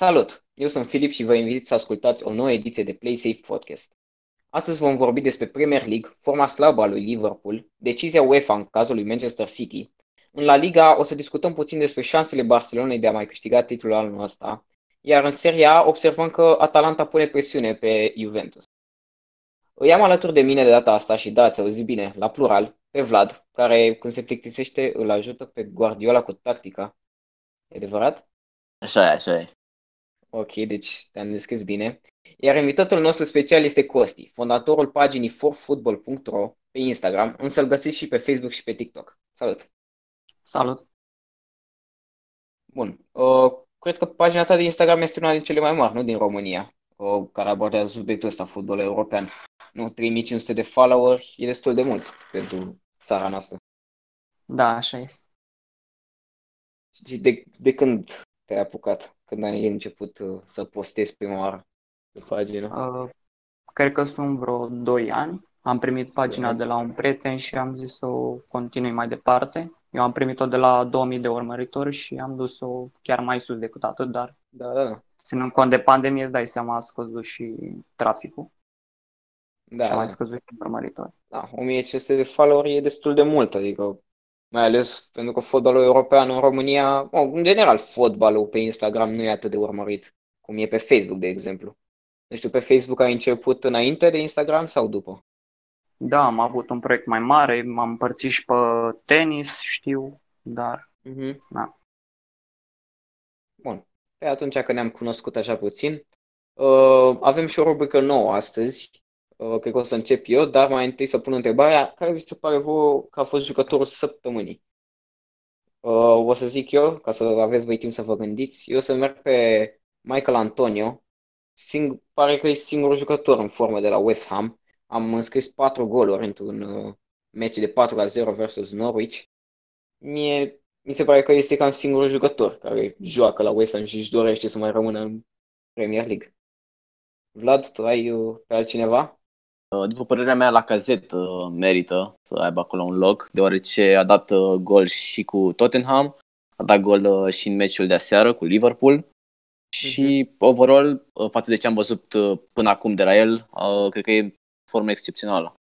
Salut! Eu sunt Filip și vă invit să ascultați o nouă ediție de Play Safe Podcast. Astăzi vom vorbi despre Premier League, forma slabă a lui Liverpool, decizia UEFA în cazul lui Manchester City. În La Liga o să discutăm puțin despre șansele Barcelonei de a mai câștiga titlul anul ăsta, iar în Serie A observăm că Atalanta pune presiune pe Juventus. Îi am alături de mine de data asta și da, ați auzit bine, la plural, pe Vlad, care când se plictisește îl ajută pe Guardiola cu tactica. E adevărat? Așa e, așa e. Ok, deci te-am descris bine. Iar invitatul nostru special este Costi, fondatorul paginii forfootball.ro pe Instagram, însă îl găsiți și pe Facebook și pe TikTok. Salut! Salut! Bun. Uh, cred că pagina ta de Instagram este una din cele mai mari, nu din România, uh, care abordează subiectul ăsta, fotbal european. Nu, 3500 de follower e destul de mult pentru țara noastră. Da, așa este. Și de, de când te-ai apucat? Când ai început uh, să postezi prima oară pe pagină? Uh, cred că sunt vreo 2 ani. Am primit pagina de la un prieten și am zis să o continui mai departe. Eu am primit-o de la 2000 de urmăritori și am dus-o chiar mai sus decât atât, dar Da, da, da. ținând cont de pandemie, îți dai seama, a scăzut și traficul Da, și a mai da. scăzut și urmăritori. da, 1500 de follower e destul de mult, adică mai ales pentru că fotbalul european în România, bă, în general fotbalul pe Instagram nu e atât de urmărit cum e pe Facebook, de exemplu. Nu știu, pe Facebook ai început înainte de Instagram sau după? Da, am avut un proiect mai mare, m-am împărțit și pe tenis, știu, dar Mhm. Da. Bun. Pe atunci că ne-am cunoscut așa puțin, uh, avem și o rubrică nouă astăzi. Uh, cred că o să încep eu, dar mai întâi să pun întrebarea, care vi se pare vouă că a fost jucătorul săptămânii? Uh, o să zic eu, ca să aveți voi timp să vă gândiți. Eu o să merg pe Michael Antonio. Sing- pare că e singurul jucător în formă de la West Ham. Am înscris 4 goluri într-un uh, meci de 4 la 0 versus Norwich. Mie mi se pare că este cam singurul jucător care joacă la West Ham și își dorește să mai rămână în Premier League. Vlad, tu ai uh, pe altcineva? Uh, După părerea mea, la cazet merită să aibă acolo un loc, deoarece a dat uh, gol și cu Tottenham, a dat gol uh, și în meciul de aseară cu Liverpool și overall, uh, față de ce am văzut uh, până acum de la el, uh, cred că e formă excepțională.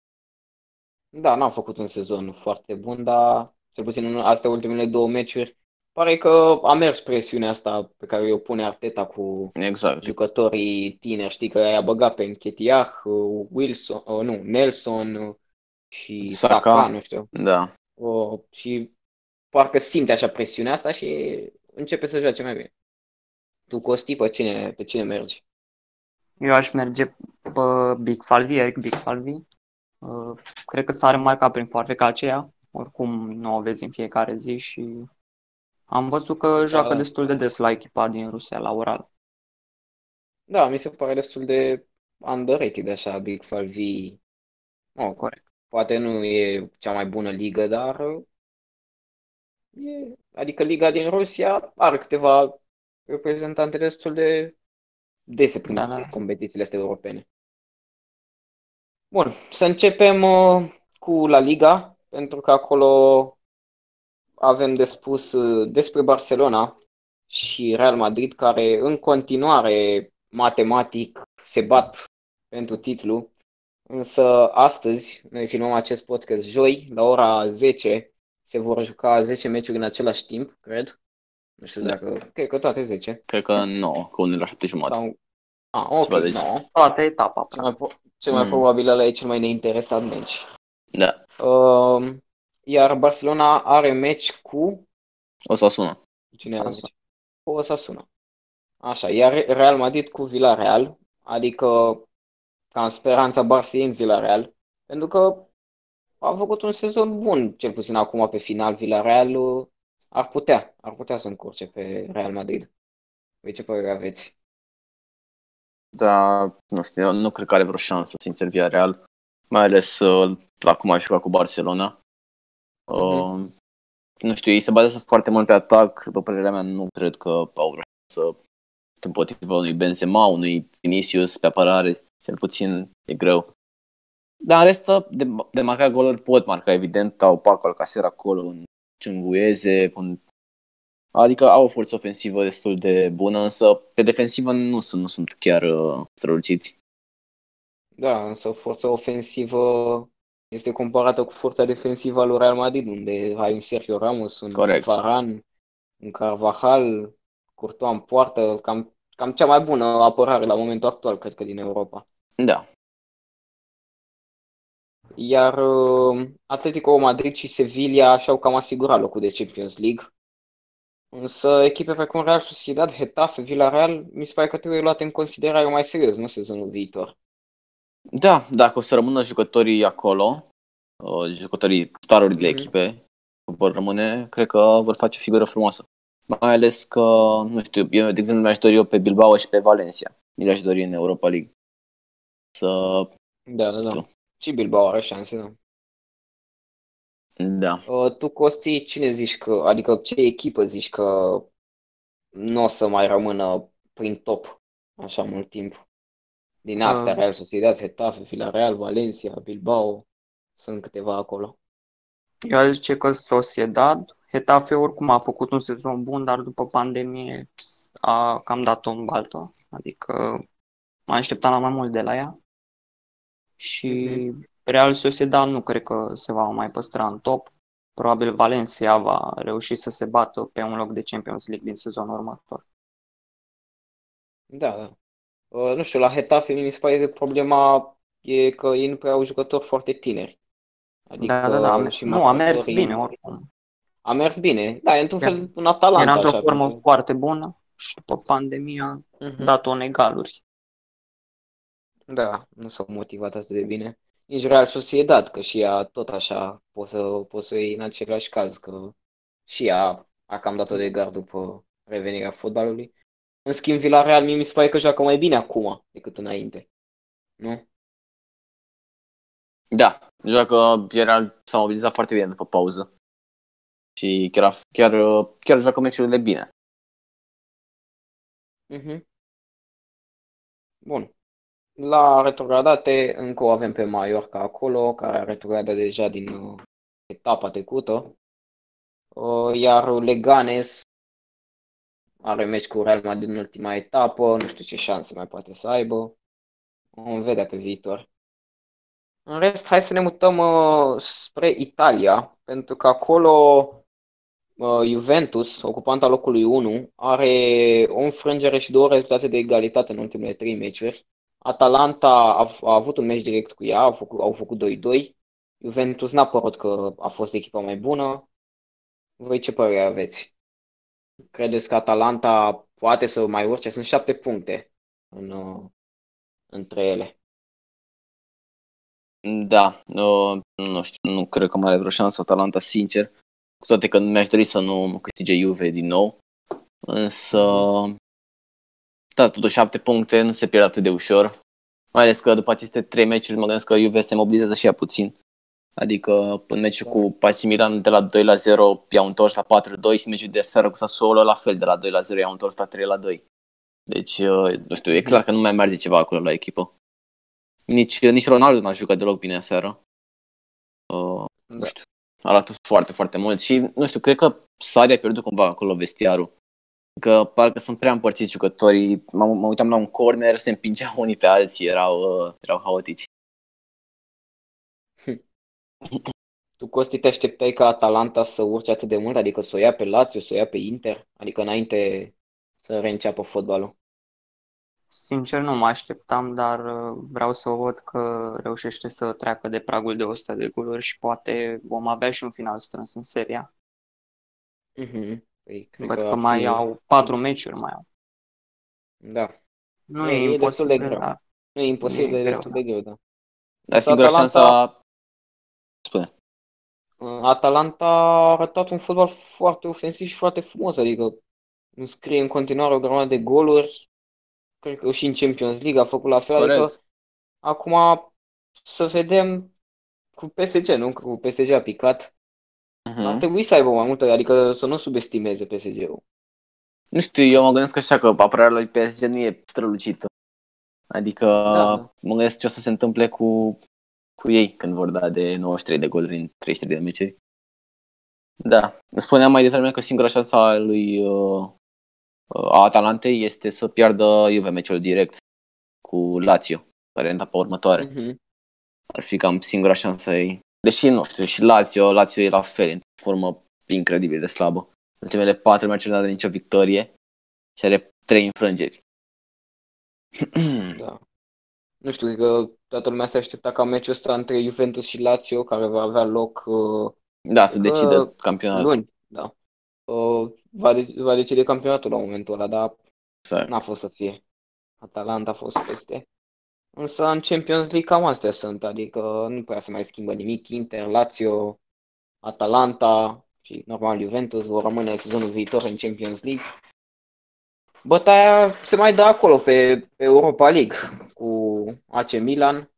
Da, n-am făcut un sezon foarte bun, dar cel puțin în astea ultimele două meciuri pare că a mers presiunea asta pe care o pune Arteta cu Exact. jucătorii tineri, știi că i-a băgat pe Nketiah, uh, Wilson, uh, nu, Nelson uh, și Saka. Saka, nu știu. Da. Uh, și parcă simte așa presiunea asta și începe să joace mai bine. Tu, Costi, pe cine, pe cine mergi? Eu aș merge pe Big Falvi, Eric Big Falvi. Uh, Cred că s-a remarcat prin foarfeca aceea. Oricum nu o vezi în fiecare zi și am văzut că joacă da. destul de des la echipa din Rusia, la Ural. Da, mi se pare destul de underrated așa, Big Falvi. Oh, Corect. poate nu e cea mai bună ligă, dar uh, e, adică liga din Rusia are câteva reprezentante destul de dese prin Da, da. competițiile astea europene. Bun, să începem uh, cu La Liga, pentru că acolo avem de spus uh, despre Barcelona și Real Madrid, care în continuare matematic se bat pentru titlu, însă astăzi, noi filmăm acest podcast joi, la ora 10, se vor juca 10 meciuri în același timp, cred. Nu știu Da. dacă, cred că toate 10. Cred că nu, că unul e la șapte jumătate. Sau... Ah, ok, Ceva de genul. 9. Toată etapa. Cel mai, pro- cel mai Mm. probabil ăla e cel mai neinteresant meci. Da. Uh, iar Barcelona are meci cu O să sună. cine are Osasuna. meci? Cu Osasuna. Așa, iar Real Madrid cu Villarreal, adică cam speranța Barça e în Villarreal, pentru că a făcut un sezon bun, cel puțin acum pe final Villarreal uh, ar putea, ar putea să încurce pe Real Madrid. Voi ce părere aveți? Dar, nu știu, eu nu cred că are vreo șansă, sincer, via Real. Mai ales uh, acum a jucat cu Barcelona. Uh, Nu știu, ei se bazează foarte mult pe atac. După părerea mea, nu cred că au vreo șansă împotriva unui Benzema, unui Vinicius pe apărare. Cel puțin e greu. Dar în rest, de, de marcat goluri pot marca, evident. Au Paco Alcacer acolo, un Ciungueze, un Adică au o forță ofensivă destul de bună, însă pe defensivă nu sunt, nu sunt chiar uh, străluciți. Da, însă forța ofensivă este comparată cu forța defensivă a lui Real Madrid, unde ai un Sergio Ramos, un Corect. Varane, un Carvajal, Courtois în poartă, cam, cam cea mai bună apărare la momentul actual, cred că, din Europa. Da, Iar uh, Atletico Madrid și Sevilla și-au cam asigurat locul de Champions League. Însă echipe precum Real Sociedad, Getafe, Villarreal, mi se pare că trebuie luate în considerare mai serios, nu sezonul viitor. Da, dacă o să rămână jucătorii acolo, uh, jucătorii staruri de Mhm. echipe, vor rămâne, cred că vor face figură frumoasă. Mai ales că, nu știu, eu, de exemplu, mi-aș dori eu pe Bilbao și pe Valencia. Mi le-aș dori în Europa League. Să, Da, da, da. Tu. Și Bilbao are șanse, da. da. Uh, tu, Costi, cine zici că, adică ce echipă zici că nu o să mai rămână prin top așa mult timp? Din astea, Uh. Real Sociedad, Getafe, Villarreal, Valencia, Bilbao, sunt câteva acolo. Eu aș zice că Sociedad, Hetafe oricum a făcut un sezon bun, dar după pandemie a cam dat-o în baltă. Adică mă așteptam la mai mult de la ea. Și Real Sociedad nu cred că se va mai păstra în top. Probabil Valencia va reuși să se bată pe un loc de Champions League din sezonul următor. Da, da. Uh, nu știu, la Getafe mi se pare că problema e că ei nu prea au jucători foarte tineri. Adică Da, da, da. a au mers- și Nu, a mers marcatorii- bine oricum. A mers bine. Da, e într-un Era- fel un Atalanta Era într-o așa. formă pentru- foarte bună și după pandemie a Mhm. dat-o în egaluri. Da, nu s-au motivat atât de bine. Nici Real Sociedad, că și ea tot așa poți să, poți să iei în același caz, că și ea a cam dat-o de gard după revenirea fotbalului. În schimb, Villarreal mie mi se pare că joacă mai bine acum decât înainte. Nu? Da, joacă, Villarreal s-a mobilizat foarte bine după pauză. Și chiar, a- chiar, chiar joacă meciurile bine. Mhm. Bun. La retrogradate încă o avem pe Mallorca acolo, care a retrogradat deja din uh, etapa trecută. Uh, iar Leganes are meci cu Real Madrid în ultima etapă, nu știu ce șanse mai poate să aibă. Vom vedea pe viitor. În rest, hai să ne mutăm uh, spre Italia, pentru că acolo uh, Juventus, ocupanta locului 1, are o înfrângere și două rezultate de egalitate în ultimele trei meciuri. Atalanta a, a avut un meci direct cu ea, au făcut, au făcut 2-2. Juventus n-a părut că a fost echipa mai bună. Voi ce părere aveți? Credeți că Atalanta poate să mai urce? Sunt șapte puncte în, uh, între ele. Da, uh, nu știu, nu cred că mai are vreo șansă Atalanta, sincer. Cu toate că mi-aș dori să nu nu câștige Juve din nou. Însă, da, totuși șapte puncte nu se pierd atât de ușor. Mai ales că după aceste trei meciuri mă gândesc că Juve se mobilizează și ea puțin. Adică în meciul cu AC Milan de la 2 la 0 i-au întors la 4-2 și meciul de seară cu Sassuolo la fel de la 2 la 0 i-au întors la 3 la 2. Deci, uh, nu știu, e clar că nu mai merge ceva acolo la echipă. Nici, nici Ronaldo n-a jucat deloc bine aseară. Uh, nu Da. știu, arată foarte, foarte mult și, nu știu, cred că Sari a pierdut cumva acolo vestiarul. Că parcă sunt prea împărțiți jucătorii. Mă, mă uitam la un corner, se împingeau unii pe alții, erau, uh, erau haotici. Tu, Costi, te așteptai ca Atalanta să urce atât de mult, adică să o ia pe Lazio, să o ia pe Inter, adică înainte să reînceapă fotbalul. Sincer, nu mă așteptam, dar uh, vreau să o văd că reușește să treacă de pragul de 100 de goluri și poate vom avea și un final strâns în seria. Mhm. Păi, cred Văd că că ar mai fi- au patru meciuri mai au. Da. Nu E- e, e destul de imposibil, greu. dar Nu e imposibil, E e greu, destul da. de greu, da. Dar Însă sigur, Atalanta- șansa... Spune. Uh, Atalanta a arătat un fotbal foarte ofensiv și foarte frumos, adică înscrie în continuare o grămadă de goluri. Cred că și în Champions League a făcut la fel, adică Corect. acum să vedem cu PSG, nu? Cu PSG a picat. Ar Mhm. trebui să aibă mai multă, adică să nu subestimeze PSG-ul. Nu știu, eu mă gândesc așa că apărarea lui PSG nu e strălucită. Adică Da. mă gândesc ce o să se întâmple cu, cu ei când vor da de 93 de goluri în 33 de meciuri. Da. Spuneam mai devreme că singura șansă a lui uh, a Atalantei este să piardă Juve meciul direct cu Lazio, care e în etapa următoare. Mm-hmm. Ar fi cam singura șansă ei. Deși, nu știu, și Lazio, Lazio e la fel, în formă incredibil de slabă. Ultimele patru meciuri nu are nicio victorie și are trei înfrângeri. da. Nu știu, cred că toată lumea se aștepta ca meciul ăsta între Juventus și Lazio, care va avea loc uh, da, să decidă campionatul. Luni, da. Uh, va, de- va decide campionatul la momentul ăla, dar Exact. n-a fost să fie. Atalanta a fost peste. Însă în Champions League cam astea sunt, adică nu prea se mai schimbă nimic. Inter, Lazio, Atalanta și normal Juventus vor rămâne sezonul viitor în Champions League. Bătaia se mai dă acolo pe, pe Europa League cu AC Milan,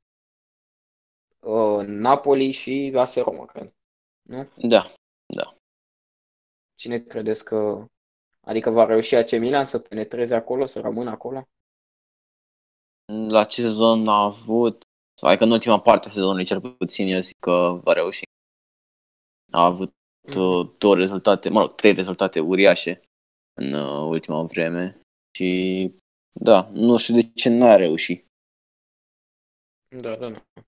uh, Napoli și AS Roma, cred. Nu? Da. Cine credeți că... Adică va reuși AC Milan să penetreze acolo, să rămână acolo? La ce sezon a avut, adică în ultima parte a sezonului cel puțin, eu zic că va reuși. A avut uh, două rezultate, mă rog, trei rezultate uriașe în uh, ultima vreme și da, nu știu de ce n-a reușit. Da, da, da.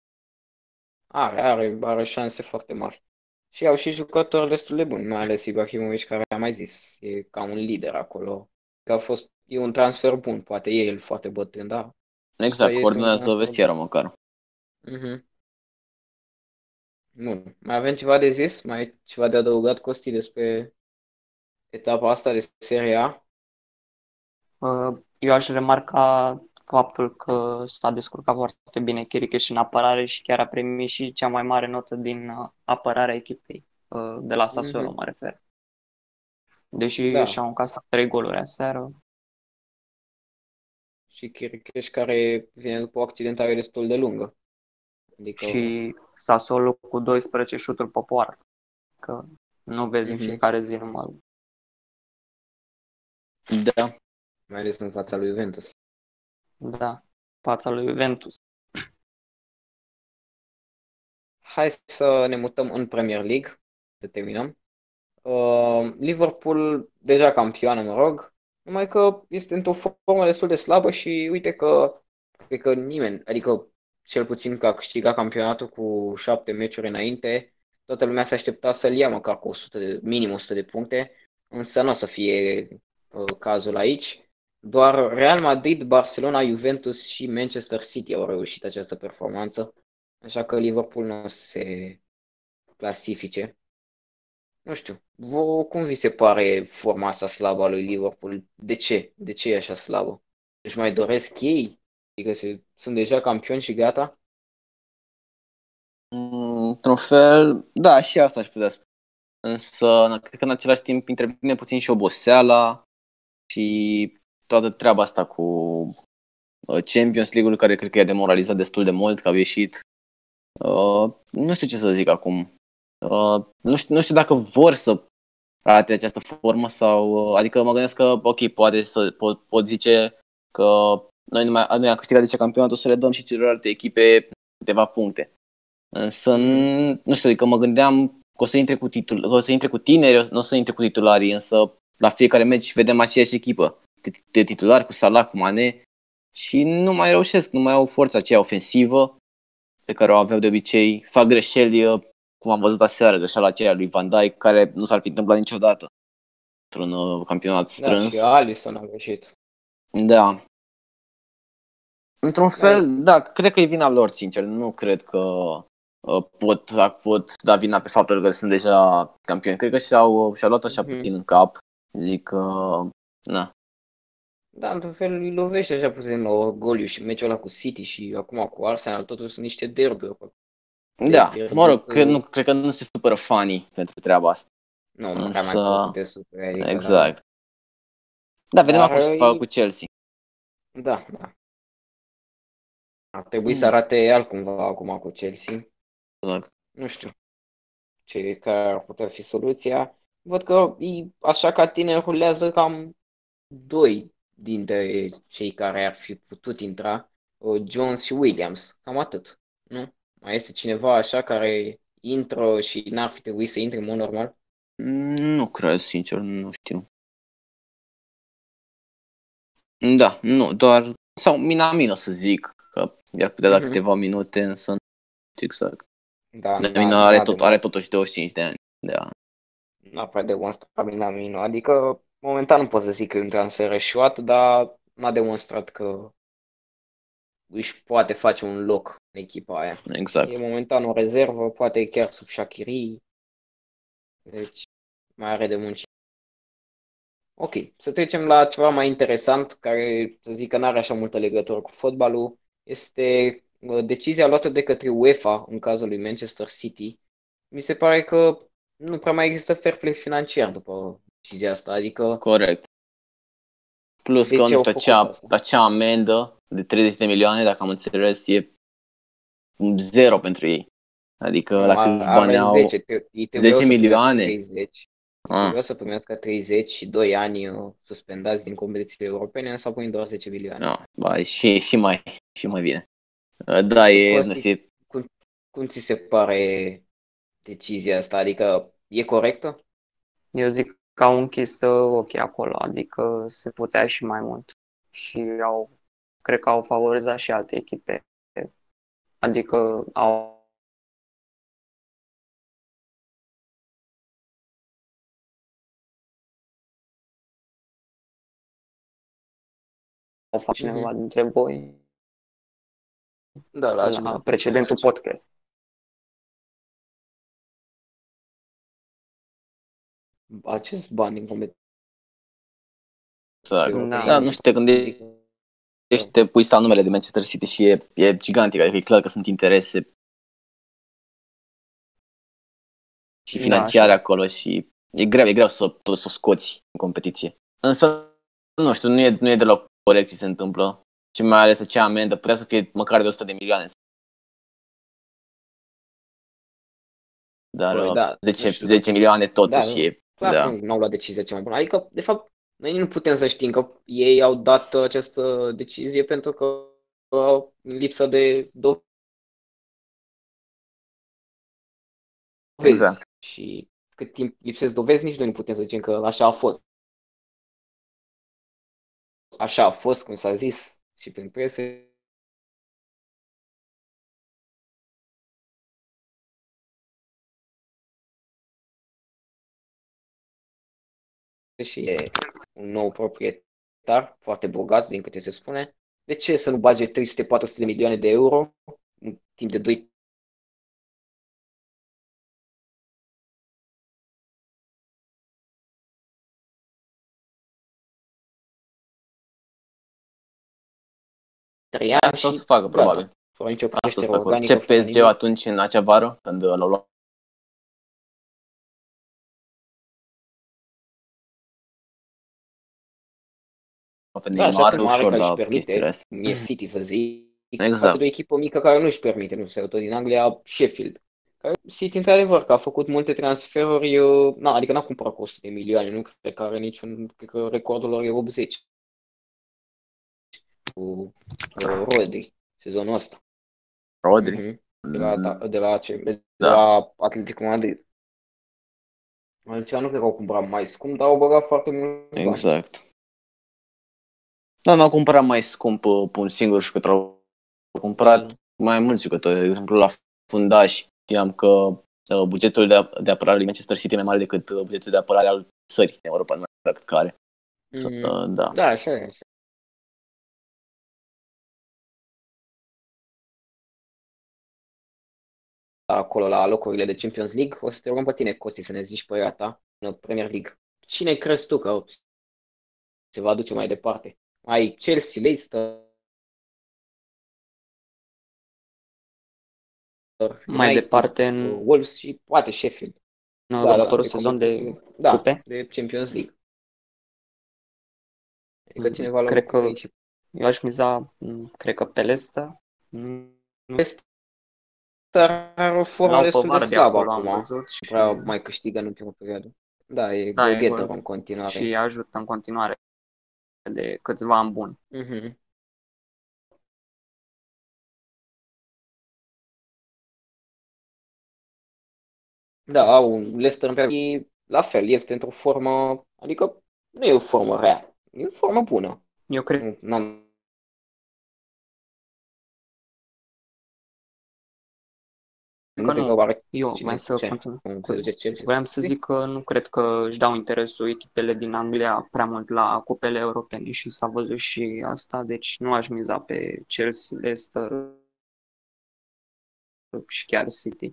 Are, are, are șanse foarte mari. Și au și jucători destul de buni, mai ales Ibrahimovic, care a mai zis, e ca un lider acolo. Că a fost, e un transfer bun, poate e el foarte bătrân, da. Exact, este coordonează un- vestierul măcar. Mhm. Bun. Mai avem ceva de zis? Mai ai ceva de adăugat, Costi, despre etapa asta de Serie A? Uh, Eu aș remarca faptul că s-a descurcat foarte bine Chiricheș în apărare și chiar a primit și cea mai mare notă din uh, apărarea echipei, uh, de la Sassuolo Mhm. mă refer. Deși Da. și-au încasat trei goluri aseară. Și Chiricheș care vine după o accidentare destul de lungă. Adică, și Sassuolo cu 12 șuturi pe poartă. Că nu vezi în Mhm. fiecare zi numărul. Da, mai ales în fața lui Juventus. Da, fața lui Juventus. Hai să ne mutăm în Premier League, să terminăm. Uh, Liverpool, deja campioană, mă rog, numai că este într-o formă destul de slabă și uite că cred că nimeni, adică cel puțin că a câștigat campionatul cu șapte meciuri înainte, toată lumea se aștepta să-l ia măcar cu 100 de, minim 100 de puncte, însă nu o să fie uh, cazul aici. Doar Real Madrid, Barcelona, Juventus și Manchester City au reușit această performanță, așa că Liverpool nu o să se clasifice. Nu știu, vă, cum vi se pare forma asta slabă a lui Liverpool? De ce? De ce e așa slabă? Își mai doresc ei? Adică se, sunt deja campioni și gata? Mm, într-un fel, da, și asta aș putea spune. Însă, cred că în același timp intervine puțin și oboseala și toată treaba asta cu uh, Champions League-ul, care cred că i-a demoralizat destul de mult, că au ieșit. Uh, nu știu ce să zic acum. Uh, nu, știu, nu știu dacă vor să arate această formă sau... Uh, adică mă gândesc că, ok, poate să pot, pot zice că noi, nu mai, noi am câștigat de ce campionatul să le dăm și celorlalte echipe câteva puncte. Însă, n- nu știu, adică mă gândeam că o să intre cu, titul, că o să intre cu tineri, nu o să intre cu titularii, însă la fiecare meci vedem aceeași echipă de, de titulari cu Salah, cu Mane și nu mai reușesc, nu mai au forța aceea ofensivă pe care o aveau de obicei, fac greșeli, uh, cum am văzut aseară, greșeala aceea lui Van Dijk, care nu s-ar fi întâmplat niciodată într-un uh, campionat Da, strâns. și Alisson a greșit. Da. Într-un Da. fel, da, cred că e vina lor, sincer. Nu cred că uh, pot, pot da vina pe faptul că sunt deja campioni. Cred că și-au, și-au luat așa Mhm. puțin în cap. Zic că, na, Da, într-un fel îi lovește așa puțin la orgoliu și meciul ăla cu City și acum cu Arsenal, totuși sunt niște derby da, pierdut, mă rog, uh, cred, nu, cred că nu se supără fanii pentru treaba asta. Nu, nu prea mai Însă- poți să te superi. Adică, Exact. Da, vedem Dar acum ce se e- facă cu Chelsea. Da, da. Ar trebui să Mm. arate altcumva acum cu Chelsea. Exact. Nu știu ce care ar putea fi soluția. Văd că e, așa ca tine rulează cam doi dintre cei care ar fi putut intra, uh, Jones și Williams. Cam atât. Nu? Mai este cineva așa care intră și n-ar fi trebuit să intre în mod normal? Nu cred, sincer, nu știu. Da, nu, doar, sau Minamino să zic, că i-ar putea da Mhm. câteva minute, însă nu știu exact. Da, Minamino n-a- are, n-a tot, are demonstrat- totuși 25 de ani. Da. N-a prea demonstrat Minamino, adică momentan nu pot să zic că e un transfer eșuat, dar n-a demonstrat că își poate face un loc în echipa aia. Exact. E momentan o rezervă, poate chiar sub Shakiri, deci mai are de muncit. Ok, să trecem la ceva mai interesant, care să zic că nu are așa multă legătură cu fotbalul. Este uh, decizia luată de către UEFA în cazul lui Manchester City. Mi se pare că nu prea mai există fair play financiar după decizia asta, adică Corect. Plus De că, ce nu au știu, făcut acea, asta? acea amendă de 30 de milioane, dacă am înțeles, e zero pentru ei. Adică la câți are bani au... 10, te- ei trebuiau 10 să primească milioane? 30, Ah, trebuiau să primească 30 și 2 ani uh, suspendați din competițiile europene, însă apoi doar 10 milioane. no, ba, și, și, mai, și mai bine. Da, e, Costi- nu știu, Cum ți se pare decizia asta? Adică e corectă? Eu zic că au închis uh, ochii acolo, adică se putea și mai mult. Și au, cred că au favorizat și alte echipe. Adică au au făcut cineva dintre voi Da, la, la precedentul podcast. Acest bani din competiție. exact. Da. Da, nu știu, te gândești, te pui să numele de Manchester City și e, e gigantic, adică e clar că sunt interese și Da, financiare așa. acolo și e greu, e greu să, să, să o scoți în competiție. Însă, nu știu, nu e, nu e deloc corect ce se întâmplă și mai ales acea amendă putea să fie măcar de 100 de milioane. Dar Păi, uh, da, 10, nu știu 10 milioane totuși Da, e, Clar da. că nu au luat decizia cea mai bună. Adică, de fapt, noi nu putem să știm că ei au dat această decizie pentru că uh, lipsă de dovezi. Exact. Și cât timp lipsesc dovezi, nici noi nu putem să zicem că așa a fost. Așa a fost, cum s-a zis și prin presă. Și e un nou proprietar foarte bogat, din câte se spune. De ce să nu bage 300-400 de milioane de euro în timp de 2 trei ani Asta o și să facă, gata, probabil. fără nicio Asta o să creștere facă. organică. Ce fără PSG nimic. atunci în acea vară, când l-au luat pe Da, și Neymar, atunci mare ușor că la își permite, chestiile astea. cum e City să zic, Exact. față de o echipă mică care nu își permite, nu știu, tot din Anglia, Sheffield. Care City, într-adevăr, că a făcut multe transferuri, uh, na, adică n-a cumpărat cu 100 de milioane, nu cred că are niciun, cred că recordul lor e 80 cu uh, Rodri, sezonul ăsta. Rodri. Mhm. De la, da, de la, ce, de Da. la Atletico Madrid. Altceva nu cred că au cumpărat mai scump, dar au băgat foarte mult bani. Exact. Da, n-au cumpărat mai scump uh, pe un singur jucător. Au cumpărat Mm. mai mulți jucători. De exemplu, la fundaș știam că uh, bugetul de, de apărare lui Manchester City e mai mare decât uh, bugetul de apărare al țării în Europa, nu mai știu cât care. Mhm. Uh, da. Da, așa e. Așa. Acolo, la locurile de Champions League, o să te rugăm pe tine, Costi, să ne zici părerea ta în Premier League. Cine crezi tu că se va duce mai departe? Ai Chelsea, Leicester, Mai United, departe în, Wolves și poate Sheffield. în Da, da, următorul de sezon de da, cupe? de Champions League. Adică Mm, cineva la cred că- aici. Eu aș miza, m, cred că pe Leicester. Mm, Dar are o formă L-au destul de Povara de slabă acolo, am acum. văzut. Și, prea mai câștigă în ultima perioadă. Da, e Da, e go-getter gol. în continuare. și ajută în continuare de câțiva ani buni. Mhm. Da, au un Leicester în e la fel, este într-o formă, adică nu e o formă rea, e o formă bună. Eu cred Nu, n-am că cred nu. are Eu cine mai să ce? continui. un caz de Chelsea. Vreau să zic că nu cred că își dau interesul echipele din Anglia prea mult la cupele europene și s-a văzut și asta, deci nu aș miza pe Chelsea, Leicester și chiar City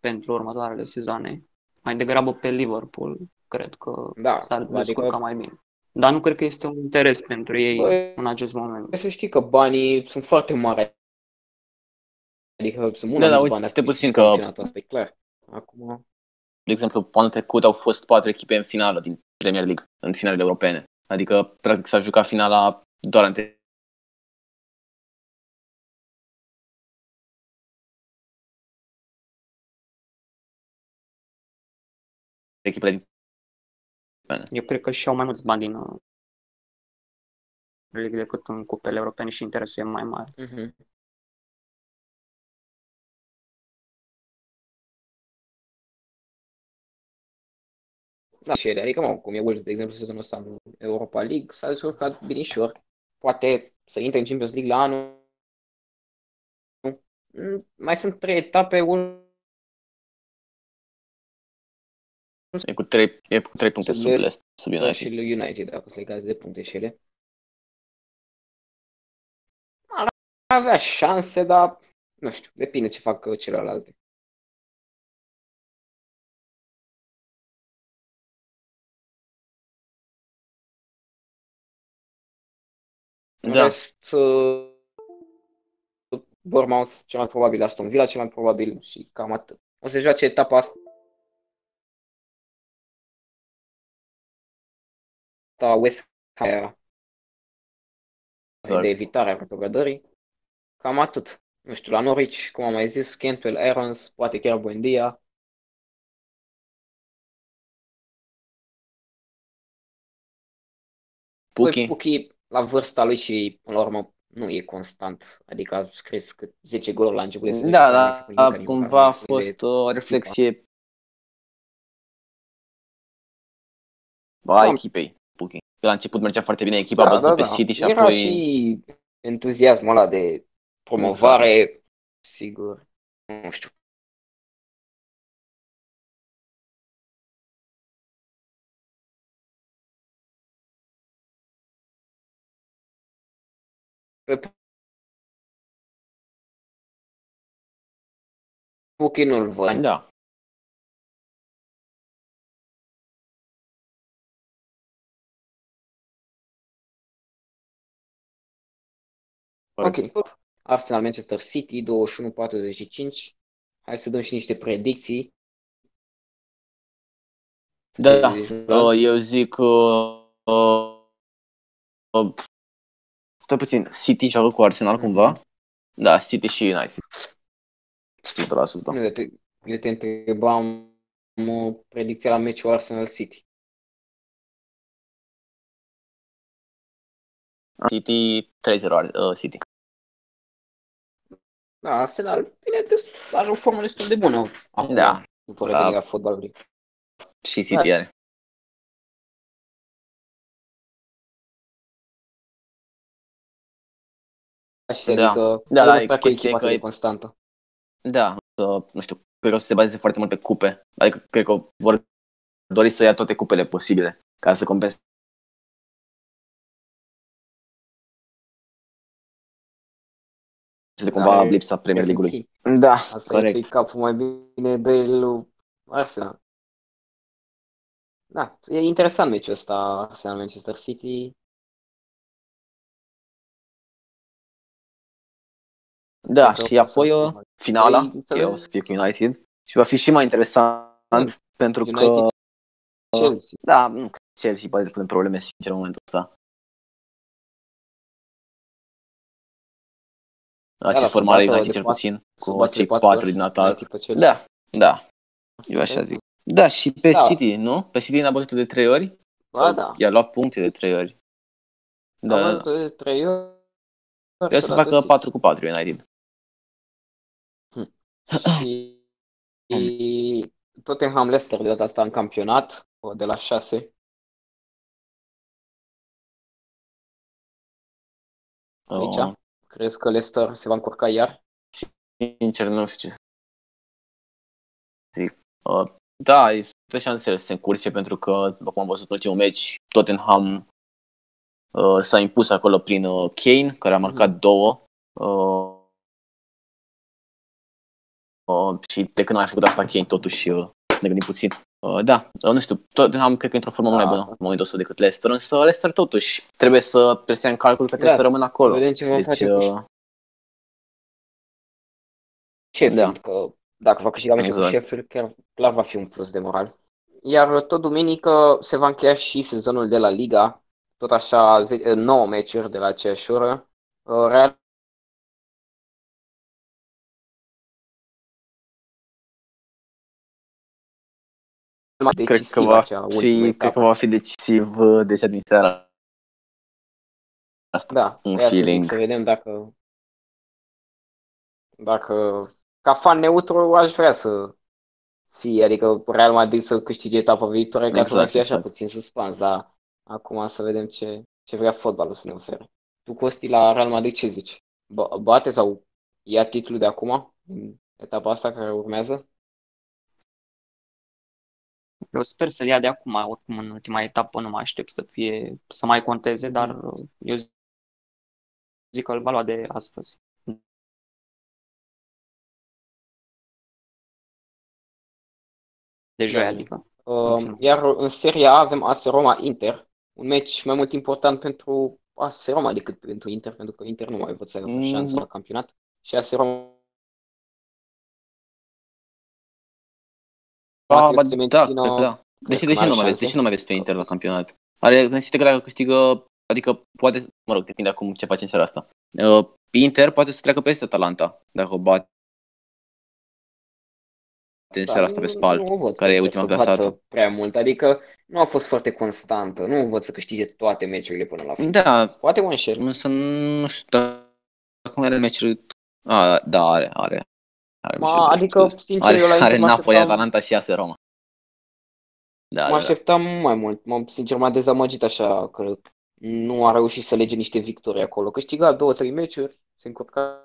pentru următoarele sezoane. Mai degrabă pe Liverpool, cred că Da, s-ar adică- descurca mai bine. Dar nu cred că este un interes pentru ei Băi, în acest moment. Trebuie să știi că banii sunt foarte mari. Adică sunt mult Da, mai da, mulți uite, bani stai dacă puțin câștigi că- campionatul, asta e clar. Acum, De exemplu, anul trecut au fost patru echipe în finală din Premier League, în finalele europene. Adică, practic, s-a jucat finala doar între echipele din Eu cred că și-au mai mulți bani din uh, League decât în cupele europene și interesul e mai mare. mhm. Da, și ele, adică, mă, cum e Wolves, de exemplu, sezonul ăsta în Europa League, s-a descurcat binișor. Poate să intre în Champions League la anul. Mm, Mai sunt trei etape, Wolves E cu trei, e cu trei puncte Sub sub, Leicester Leicester, sub și United. lui United, dacă se legați de puncte și ele. Ar avea șanse, dar nu știu, depinde ce fac uh, celelalte. În Da, rest, uh, Bournemouth, cel mai probabil Aston Villa, cel mai probabil și cam atât. O să joace etapa asta West Ham Exact. de evitare a retrogradării. Cam atât. Nu știu, la Norwich, cum am mai zis, Cantwell, Aarons, poate chiar Buendia. Păi, Puki. Puki, la vârsta lui și, până la urmă, nu e constant. Adică a scris cât 10 goluri la început de sezon. Da, și n-a mai făcut da, nimic, adică cumva a nu e fost de- o reflexie a Da. echipei. Puki. La început mergea foarte bine echipa, a Da, bătut da, pe da. City și Era apoi... și entuziasmul ăla de promovare, sigur. Nu știu. Pe Puki nu-l văd. Da. Corect. Ok. Arsenal Manchester City 21-45. Hai să dăm și niște predicții. Da, Deci, uh, eu zic uh, uh, uh, stai puțin, City joacă cu Arsenal cumva? Da, City și United. 100%. Nu, eu te, eu te întrebam uh, predicția la meciul Arsenal City. City 3-0 Ar- uh, City. Da, Arsenal bine, des- are o formă destul de bună acum, Da. după Da. revenirea fotbalului. Și City are. Așa, Da. adică Da, da, trebuie să facă chestia echipa că atât de e- constantă. Da, să, nu știu, cred că o să se bazeze foarte mult pe cupe. Adică cred că vor dori să ia toate cupele posibile ca să compenseze cumva Da, e- lipsa Premier e League-ului. ok. Da, Asta e corect. capul mai bine de lui Arsenal. Da, e interesant meciul ăsta Arsenal-Manchester City. Da, Cred că și o să apoi fie uh, mai- finala, Păi, e, înțeleg. o să fie cu United și va fi și mai interesant pentru că, United Chelsea. da, nu, că Chelsea poate să punem probleme sincer în momentul ăsta. La Da, ce da, formare să bată United de cel patru- puțin, să cu bată de cei patru patru ori din atac. United pe Chelsea. Da, da, eu așa zic. Da, și pe Da. City, nu? Pe City n-a bătut de trei ori? Ba, Sau da. I-a luat puncte de trei ori. Da, Am da, văzut de trei ori. Eu să facă 4 cu 4 United. Și Tottenham Leicester de data asta în campionat. de la 6. Aici? Uh, Crezi că Leicester se va încurca iar? sincer, nu știu ce să zic. Uh, da, este șansele să se încurce pentru că, după cum am văzut în ultimul meci, Tottenham uh, s-a impus acolo prin uh, Kane, care a marcat Mhm. două. Uh, uh, și de când a mai făcut asta Kane, totuși uh, ne gândim puțin. Uh, da, uh, nu știu, Tottenham cred că e într-o formă Da, mai bună asta. în momentul ăsta decât Leicester, însă Leicester totuși trebuie să prestea în calcul că trebuie Da, să rămână Să acolo. vedem ce vom Deci, face cu uh, Sheffield, da. că dacă va câștiga meciul cu Exact. Sheffield, chiar clar va fi un plus de moral. Iar tot duminică se va încheia și sezonul de la Liga, tot așa 9 meciuri de la aceeași oră. Uh, Real mai cred decisiv că va acea ultimă fi, cred etapă. că va fi decisiv uh, deja din seara asta. Da, un de aia să zic, feeling. să vedem dacă dacă ca fan neutru aș vrea să fie, adică Real Madrid să câștige etapa viitoare ca să mai Exact, fie așa exact. puțin suspans, dar acum să vedem ce, ce vrea fotbalul să ne ofere. Tu, Costi, la Real Madrid ce zici? Ba- Bate sau ia titlul de acum, în etapa asta care urmează? Eu sper să-l ia de acum, oricum în ultima etapă nu mă aștept să fie, să mai conteze, dar uh, eu zic că îl va lua de astăzi. De joi, Da. adică. Uh, fine. iar în Serie A avem AS Roma Inter, un meci mai mult important pentru AS Roma decât pentru Inter, pentru că Inter nu mai văd să aibă Mm, șansă da. la campionat. Și AS Roma Ah, trebuie ba, să se da, mențină, cred că da. Deși, că deși n-are nu mai aveți, șanse. deși nu mai aveți pe Inter la campionat. Are, consider că dacă câștigă, adică poate, mă rog, depinde acum ce face în seara asta. Uh, Inter poate să treacă peste Atalanta, dacă o bate în seara asta pe nu- spal, nu o văd care e că ultima să bată clasată. prea mult, adică nu a fost foarte constantă, nu văd să câștige toate meciurile până la final. Da, Poate un share. însă nu știu dacă mai are meciuri. A, da, are, are. Are Ma, meciuri, adică, scuze. sincer, are, eu la Inter are mă Napoli, așteptam- Atalanta și AS Roma. Da, Mă da, da. așteptam mai mult, m-am, sincer m-a dezamăgit așa că nu a reușit să lege niște victorii acolo. Câștiga două, trei meciuri, se încurca.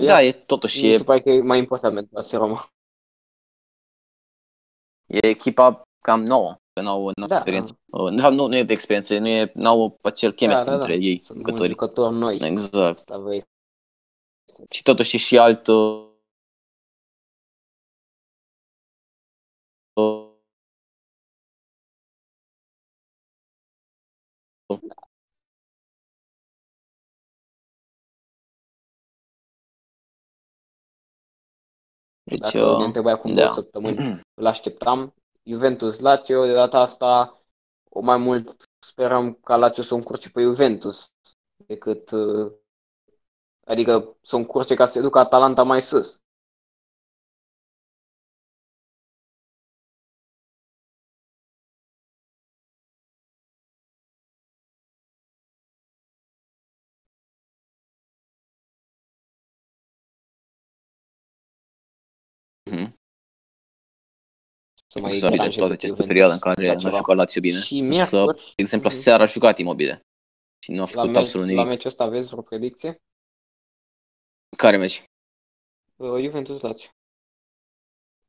Da, e totuși, mi e, se pare că e mai important pentru AS Roma. e echipa cam nouă, că n-au, n-au Da, experiență. Uh, De fapt, nu, nu e de experiență, nu e, n-au acel chemistry da, da, da. între ei, Sunt mulți jucătorii. jucători noi. Exact. Asta vrei. Și totuși e și alt uh, uh, deci, Dacă ne uh, întrebai acum da. două săptămâni, îl așteptam. Juventus Lazio, de data asta, o mai mult sperăm ca Lazio să o încurce pe Juventus decât uh, adică să o încurce ca să se ducă Atalanta mai sus. mhm. Să mai Exact, de deranjeze toată pe această Juventus perioadă în care la n-a ceva. jucat Lazio bine. Și Însă, miercuri, de exemplu, Mhm. seara a jucat imobile și nu a la, făcut meci, absolut la nimic. meciul ăsta aveți vreo predicție? Care meci? Uh, Juventus Lazio.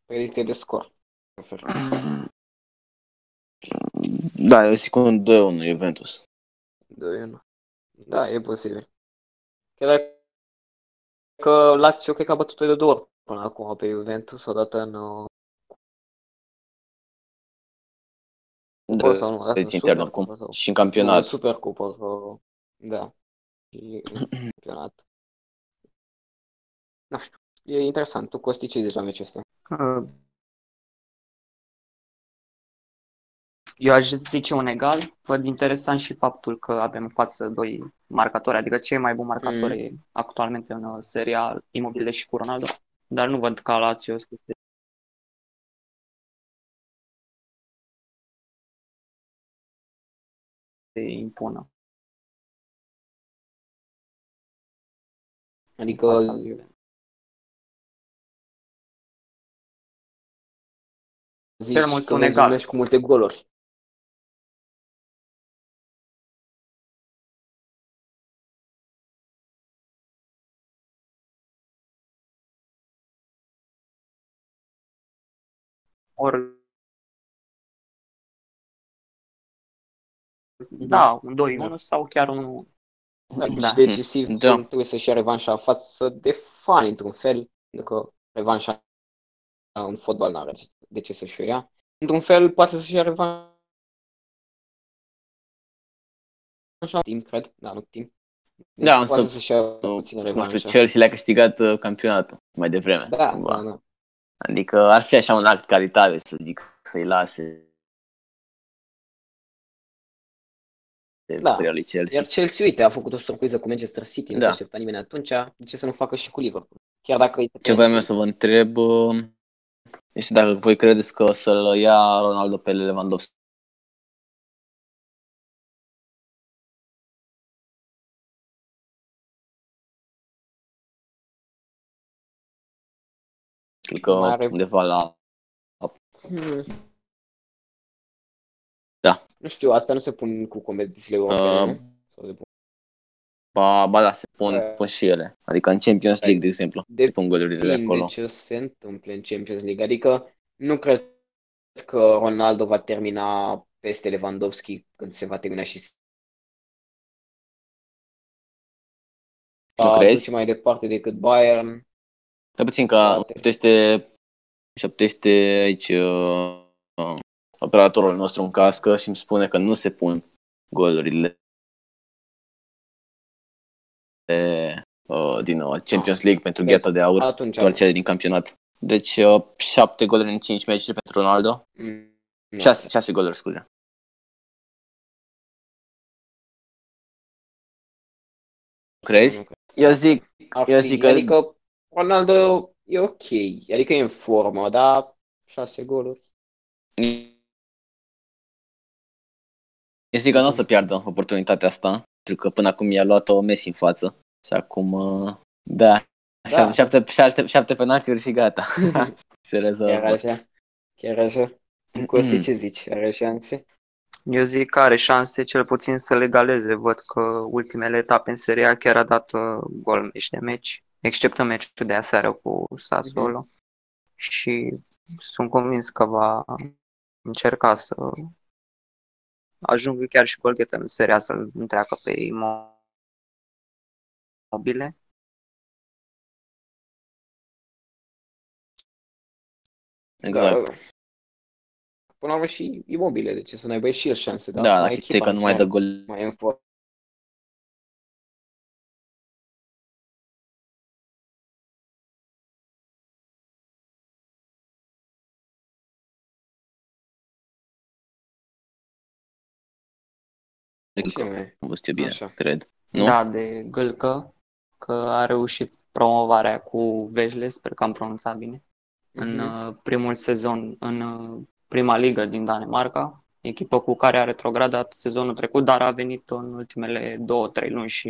Predicție de scor. Prefer. Da, eu zic un 2-1 Juventus. 2-1. Da, e posibil. Chiar dacă Lazio cred că a bătut de două ori până acum pe Juventus, odată în uh, cupă De, sau nu, odată de în intern Supercupă oricum. sau Și în nu, în campionat. Supercupă, uh, da. Și în campionat. Nu știu, e interesant. Tu, Costi, ce zici la meciul ăsta? Uh, Eu aș zice un egal. Văd interesant și faptul că avem în față doi marcatori, adică cei mai buni marcatori Mm. actualmente în uh, seria Immobile și cu Ronaldo. Dar nu văd ca Lazio să se impună. Adică zici Cel mult că un vezi egal. un meci cu multe goluri. Ori da, un 2-1 sau chiar un Da, Da. Și decisiv Da. trebuie să-și ia revanșa față de fani, într-un fel, pentru că revanșa în fotbal n-are de ce să-și o ia. Într-un fel, poate să-și ia revanșa timp, cred, da, nu timp. Deci Da, însă, poate să-și ia Nu puțin nu știu, revanșa. Chelsea le-a câștigat uh, campionatul mai devreme. Da, cumva. da, da. Adică ar fi așa un act caritabil să zic, să-i lase de Da. victoria lui Chelsea. Iar Chelsea, uite, a făcut o surpriză cu Manchester City, nu Da. se aștepta nimeni atunci, de ce să nu facă și cu Liverpool? Chiar dacă este Ce voiam eu să vă întreb uh, este dacă voi credeți că o să-l ia Ronaldo pe Lewandowski. Cred că Mai are- undeva la... Hmm. Da. Nu știu, asta nu se pun cu competițiile europene, Uh, nu? Sau de- Ba, ba da, se pun, Uh, pun și ele. Adică în Champions League, de exemplu, de- se pun golurile de Depinde acolo. ce se întâmple în Champions League. Adică nu cred că Ronaldo va termina peste Lewandowski când se va termina și Nu va crezi? duce mai departe decât Bayern. Dar puțin că Poate. este, este aici uh, uh, operatorul nostru în cască și îmi spune că nu se pun golurile de, uh, din uh, Champions League pentru Deci, gheata de aur, Atunci doar cele din campionat. Deci uh, șapte goluri în cinci meciuri pentru Ronaldo. Mm, nu. Șase, șase goluri, scuze. Crezi? Nu cred. Eu zic, Ar eu fi- zic că Adică Ronaldo e ok, adică e în formă, dar șase goluri. Eu zic că nu o să piardă oportunitatea asta, pentru că până acum i-a luat-o Messi în față. Și acum, uh, da, Da. Șapte, șapte, șapte penaltiuri și gata. Se Chiar rezolvă. așa. Chiar așa. Costi, ce zici? Are șanse? Eu zic că are șanse cel puțin să legaleze. Văd că ultimele etape în Serie A chiar a dat uh, gol meci de meci, except în meciul de aseară cu Sassuolo. Și sunt convins că va încerca să ajungă chiar și Colgheta în Serie A să-l întreacă pe imobile. Exact. Da. Până la urmă și imobile, de ce să n-aibă și el șanse, Da, dar dacă mai știi echipa că nu mai chiar dă gol. mai e în formă. Ce mai? Am văzut eu bine, Așa. cred. Nu? Da, de Gâlcă, că a reușit promovarea cu Vejle, sper că am pronunțat bine, în Mhm. uh, primul sezon în uh, prima ligă din Danemarca, echipă cu care a retrogradat sezonul trecut, dar a venit în ultimele două, trei luni și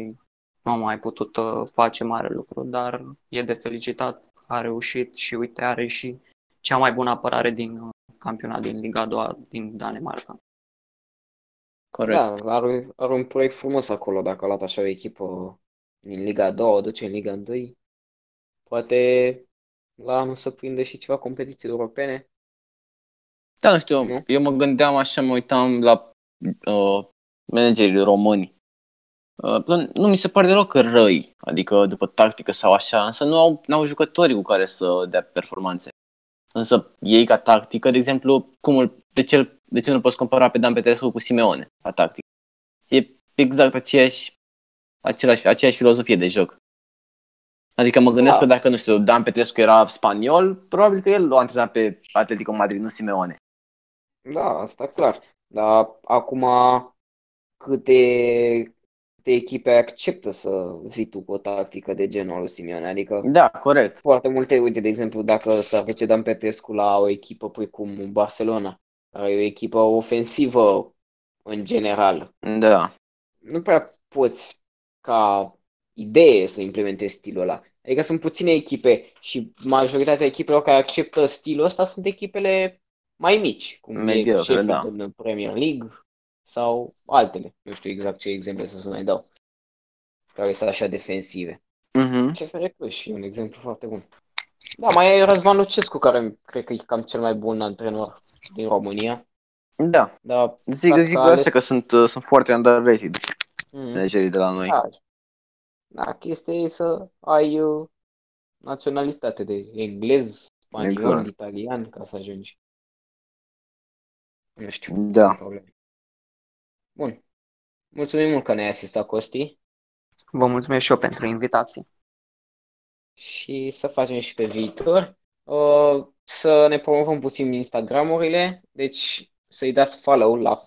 nu a mai putut uh, face mare lucru, dar e de felicitat, a reușit și uite, are și cea mai bună apărare din uh, campionat din Liga a doua din Danemarca. Corect. Da, are, are un proiect frumos acolo, dacă a luat așa o echipă din Liga a doua, o duce în Liga 1. Poate la anul să prinde și ceva competiții europene. Da, nu știu, Nu? eu mă gândeam așa, mă uitam la uh, managerii români. Uh, nu- nu mi se pare deloc răi, adică după tactică sau așa, însă nu au, n-au jucătorii cu care să dea performanțe. Însă ei ca tactică, de exemplu, cum îl, de, ce, de ce nu poți compara pe Dan Petrescu cu Simeone ca tactică? E exact aceeași, același, aceeași filozofie de joc. Adică mă gândesc Da. că dacă, nu știu, Dan Petrescu era spaniol, probabil că el l-a antrenat pe Atletico Madrid, nu Simeone. Da, asta clar. Dar acum câte, câte echipe acceptă să vii tu cu o tactică de genul lui Simeone? Adică Da, corect. foarte multe, uite, de exemplu, dacă s-ar duce Dan Petrescu la o echipă precum Barcelona, care e o echipă ofensivă în general, Da. nu prea poți ca idee să implementezi stilul ăla. Adică sunt puține echipe și majoritatea echipelor care acceptă stilul ăsta sunt echipele mai mici, cum Maybe e altele, Sheffield da. în Premier League sau altele. Nu știu exact ce exemple să mai dau. Care sunt așa defensive. Mhm. CFR Cluj e un exemplu foarte bun. Da, mai e Răzvan Lucescu, care cred că e cam cel mai bun antrenor din România. Da. Dar, Zic, Dacă zic ales- așa că sunt, uh, sunt foarte underrated mm, managerii de la noi. da, da, chestia e să ai uh, naționalitate de englez, spaniol, Exact. italian, ca să ajungi. Nu știu. Da. sunt probleme. Bun. Mulțumim mult că ne-ai asistat, Costi. Vă mulțumesc și eu pentru invitație. și să facem și pe viitor. Uh, să ne promovăm puțin Instagramurile, deci să-i dați follow la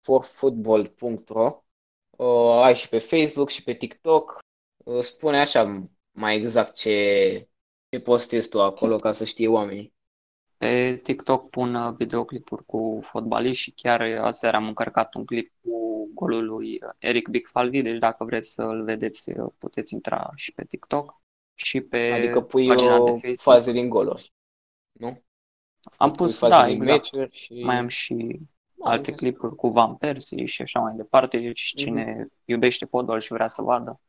forfootball.ro. Uh, ai și pe Facebook și pe TikTok. Uh, spune așa mai exact ce, ce postezi tu acolo ca să știe oamenii. Pe TikTok pun uh, videoclipuri cu fotbaliști și chiar aseară am încărcat un clip cu golul lui Eric Bigfalvi, deci dacă vreți să-l vedeți, uh, puteți intra și pe TikTok și pe Adică pui pagina de o Facebook. fază din goluri. Nu? Am Pui pus, faze da, din exact. meciuri și... Mai am și Da, alte am clipuri cu Van Persie și așa mai departe, deci Mhm. cine iubește fotbal și vrea să vadă,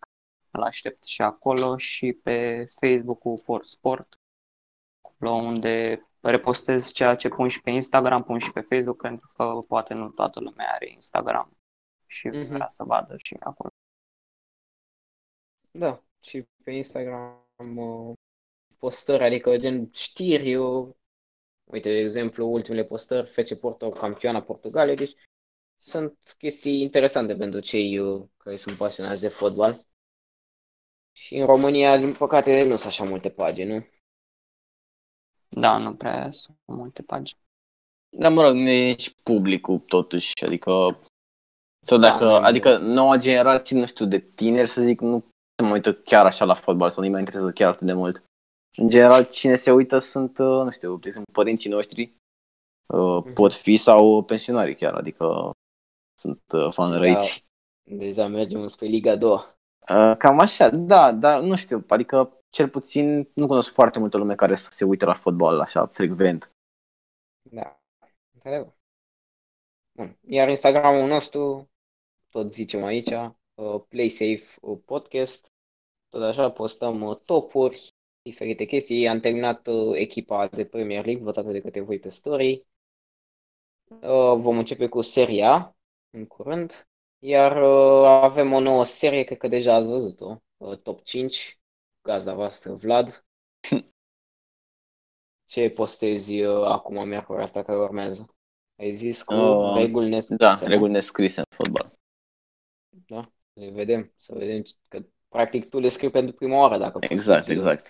îl aștept și acolo și pe Facebook cu For Sport, acolo unde repostez ceea ce pun și pe Instagram, pun și pe Facebook, pentru că poate nu toată lumea are Instagram și Mhm. vrea să vadă și acolo. Da, și pe Instagram uh, postări, adică gen știri, eu, uite, de exemplu, ultimele postări, FC Porto, campioana Portugaliei, deci sunt chestii interesante pentru cei uh, care sunt pasionați de fotbal. Și în România, din păcate, nu sunt așa multe pagini, nu? Da, nu prea sunt multe pagini. Da, mă rog, nu e nici publicul totuși, adică sau Da, dacă, nu e adică noua generație, nu știu, de tineri să zic, nu se mai uită chiar așa la fotbal sau nu mai interesează chiar atât de mult. În general, cine se uită sunt, uh, nu știu, de exemplu, părinții noștri, uh, Mhm. pot fi sau pensionarii chiar, adică sunt uh, fan răiți. Deja mergem spre Liga 2. Uh, cam așa, da, dar nu știu, adică cel puțin nu cunosc foarte multă lume care să se uite la fotbal așa frecvent. Da, într-adevăr. Bun. Iar Instagramul nostru, tot zicem aici, uh, PlaySafe uh, Podcast, tot așa postăm uh, topuri, diferite chestii. Am terminat uh, echipa de Premier League votată de către voi pe story. Uh, vom începe cu seria în curând. Iar uh, avem o nouă serie, cred că deja ați văzut-o, uh, Top 5, gaza voastră, Vlad. Ce postezi uh, acum, miercuri asta care urmează? Ai zis cu Uh, reguli nescrise, Da, nu? reguli nescrise în fotbal. Da, le vedem, să vedem că practic tu le scrii pentru prima oară dacă Exact, postezi videoul exact. ăsta.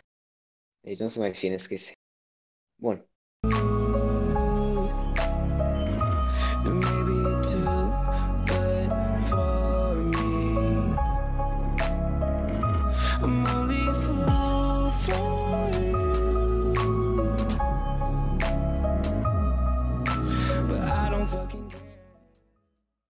Deci nu să mai fie nescrise. Bun.